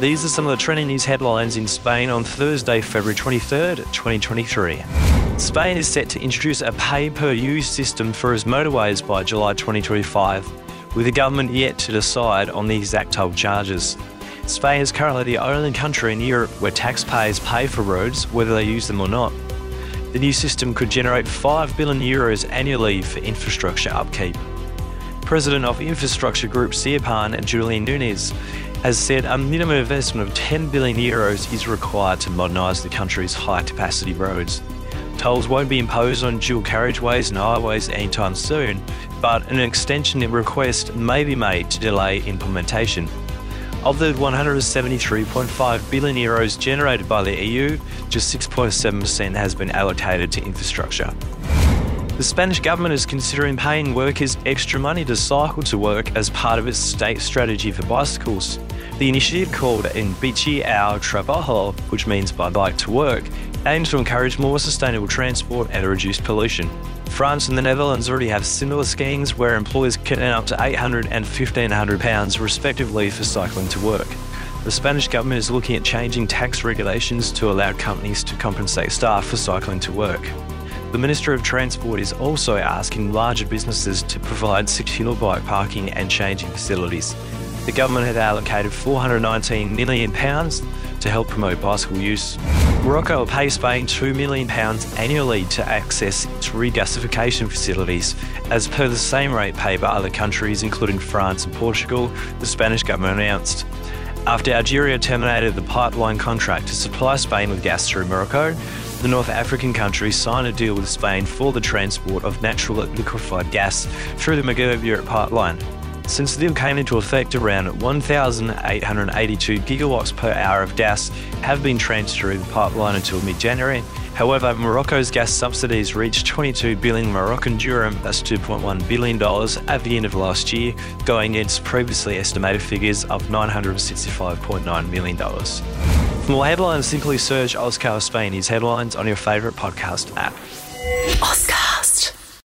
These are some of the trending news headlines in Spain on Thursday, February 23rd, 2023. Spain is set to introduce a pay per use system for its motorways by July 2025, with the government yet to decide on the exact toll charges. Spain is currently the only country in Europe where taxpayers pay for roads whether they use them or not. The new system could generate 5 billion euros annually for infrastructure upkeep. President of infrastructure group SEOPAN, Julian Nunez, has said a minimum investment of 10 billion euros is required to modernise the country's high capacity roads. Tolls won't be imposed on dual carriageways and highways anytime soon, but an extension request may be made to delay implementation. Of the 173.5 billion euros generated by the EU, just 6.7% has been allocated to infrastructure. The Spanish government is considering paying workers extra money to cycle to work as part of its state strategy for bicycles. The initiative, called En Bici al Trabajo, which means by bike to work, aims to encourage more sustainable transport and reduce pollution. France and the Netherlands already have similar schemes where employers can earn up to 800 and 1500 pounds respectively for cycling to work. The Spanish government is looking at changing tax regulations to allow companies to compensate staff for cycling to work. The Minister of Transport is also asking larger businesses to provide secure bike parking and changing facilities. The government had allocated £419 million to help promote bicycle use. Morocco will pay Spain £2 million annually to access its regasification facilities, as per the same rate paid by other countries, including France and Portugal, the Spanish government announced. After Algeria terminated the pipeline contract to supply Spain with gas through Morocco, the North African country signed a deal with Spain for the transport of natural liquefied gas through the Maghreb-Europe pipeline. Since the deal came into effect, around 1,882 gigawatts per hour of gas have been transferred through the pipeline until mid January. However, Morocco's gas subsidies reached 22 billion Moroccan dirham, that's $2.1 billion, at the end of last year, going against previously estimated figures of $965.9 million. For more headlines, simply search Oscar Spain, his headlines on your favourite podcast app. Oscar.